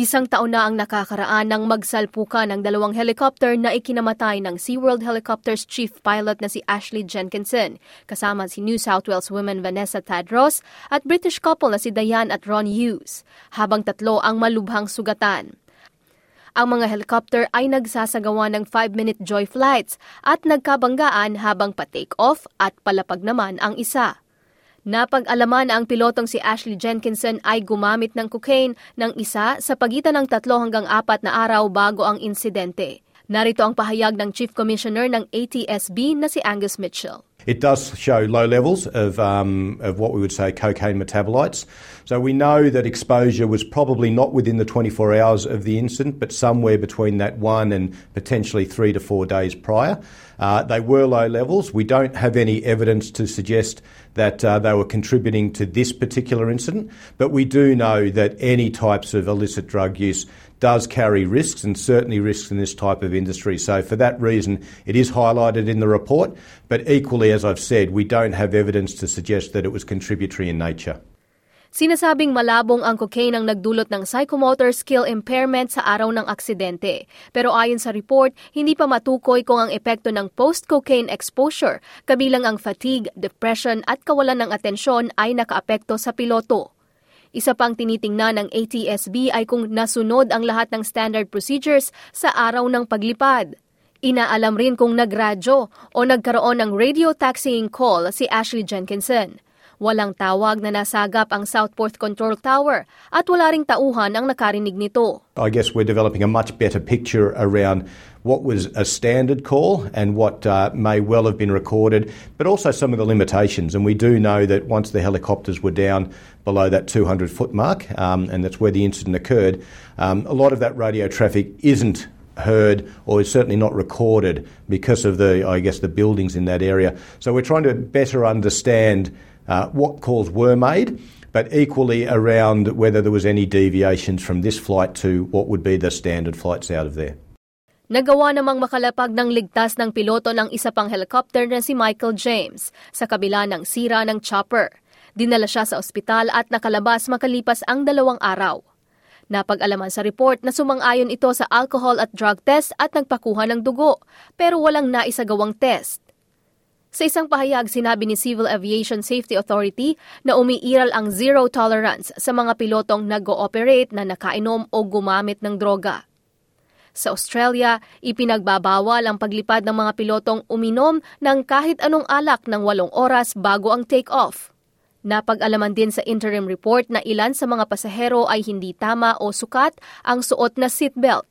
Isang taon na ang nakakaraan ng magsalpukan ng dalawang helicopter na ikinamatay ng SeaWorld Helicopters Chief Pilot na si Ashley Jenkinson, kasama si New South Wales woman Vanessa Tadros at British couple na si Diane at Ron Hughes, habang tatlo ang malubhang sugatan. Ang mga helicopter ay nagsasagawa ng 5-minute joy flights at nagkabanggaan habang pa-take off at palapag naman ang isa. Napag-alaman na ang pilotong si Ashley Jenkinson ay gumamit ng cocaine ng isa sa pagitan ng tatlo hanggang apat na araw bago ang insidente. Narito ang pahayag ng Chief Commissioner ng ATSB na si Angus Mitchell. It does show low levels of, um, of what we would say cocaine metabolites. So we know that exposure was probably not within the 24 hours of the incident, but somewhere between that one and potentially three to four days prior. Uh, they were low levels. We don't have any evidence to suggest that uh, they were contributing to this particular incident, but we do know that any types of illicit drug use does carry risks and certainly risks in this type of industry. So, for that reason, it is highlighted in the report, but equally, as I've said, we don't have evidence to suggest that it was contributory in nature. Sinasabing malabong ang cocaine ang nagdulot ng psychomotor skill impairment sa araw ng aksidente. Pero ayon sa report, hindi pa matukoy kung ang epekto ng post-cocaine exposure, kabilang ang fatigue, depression at kawalan ng atensyon ay nakaapekto sa piloto. Isa pang tinitingnan ng ATSB ay kung nasunod ang lahat ng standard procedures sa araw ng paglipad. Inaalam rin kung nagradyo o nagkaroon ng radio taxiing call si Ashley Jenkinson. Walang tawag na nasagap ang Southport Control Tower at wala ring tauhan ang nakarinig nito. I guess we're developing a much better picture around what was a standard call and what uh, may well have been recorded, but also some of the limitations. And we do know that once the helicopters were down below that 200 foot mark, um, and that's where the incident occurred, um, a lot of that radio traffic isn't heard or is certainly not recorded because of the, I guess, the buildings in that area. So we're trying to better understand uh, what calls were made, but equally around whether there was any deviations from this flight to what would be the standard flights out of there. Nagawa namang makalapag ng ligtas ng piloto ng isa pang helicopter na si Michael James sa kabila ng sira ng chopper. Dinala siya sa ospital at nakalabas makalipas ang dalawang araw. Napag-alaman sa report na sumang-ayon ito sa alcohol at drug test at nagpakuha ng dugo, pero walang naisagawang test. Sa isang pahayag, sinabi ni Civil Aviation Safety Authority na umiiral ang zero tolerance sa mga pilotong nag-ooperate na nakainom o gumamit ng droga. Sa Australia, ipinagbabawal ang paglipad ng mga pilotong uminom ng kahit anong alak ng walong oras bago ang take-off. Napag-alaman din sa interim report na ilan sa mga pasahero ay hindi tama o sukat ang suot na seatbelt.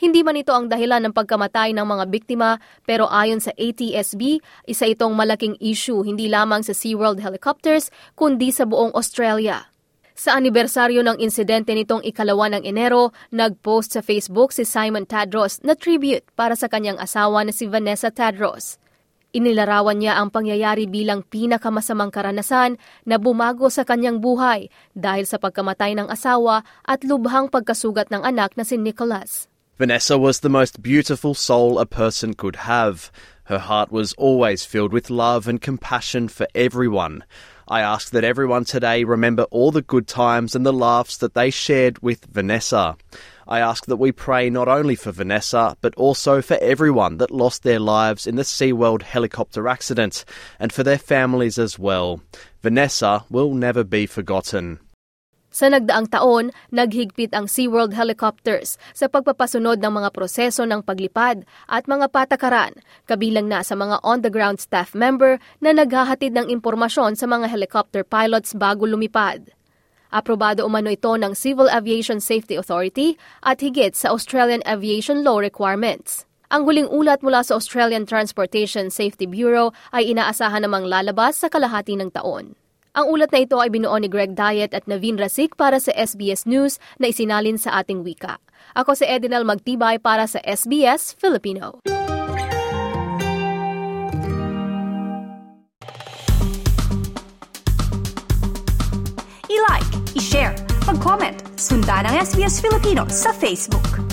Hindi man ito ang dahilan ng pagkamatay ng mga biktima pero ayon sa ATSB, isa itong malaking issue hindi lamang sa SeaWorld helicopters kundi sa buong Australia. Sa anibersaryo ng insidente nitong ikalawa ng Enero, nag-post sa Facebook si Simon Tadros na tribute para sa kanyang asawa na si Vanessa Tadros. Inilarawan niya ang pangyayari bilang pinakamasamang karanasan na bumago sa kanyang buhay dahil sa pagkamatay ng asawa at lubhang pagkasugat ng anak na si Nicholas. Vanessa was the most beautiful soul a person could have. Her heart was always filled with love and compassion for everyone. I ask that everyone today remember all the good times and the laughs that they shared with Vanessa. I ask that we pray not only for Vanessa, but also for everyone that lost their lives in the SeaWorld helicopter accident, and for their families as well. Vanessa will never be forgotten. Sa nagdaang taon, naghigpit ang SeaWorld Helicopters sa pagpapasunod ng mga proseso ng paglipad at mga patakaran, kabilang na sa mga on-the-ground staff member na naghahatid ng impormasyon sa mga helicopter pilots bago lumipad. Aprobado umano ito ng Civil Aviation Safety Authority at higit sa Australian Aviation Law requirements. Ang huling ulat mula sa Australian Transportation Safety Bureau ay inaasahan namang lalabas sa kalahati ng taon. Ang ulat na ito ay binuo ni Greg Diet at Navin Rasik para sa SBS News na isinalin sa ating wika. Ako si Edinel Magtibay para sa SBS Filipino. I-like, i-share, makapag-comment. Sundan ang SBS Filipino sa Facebook.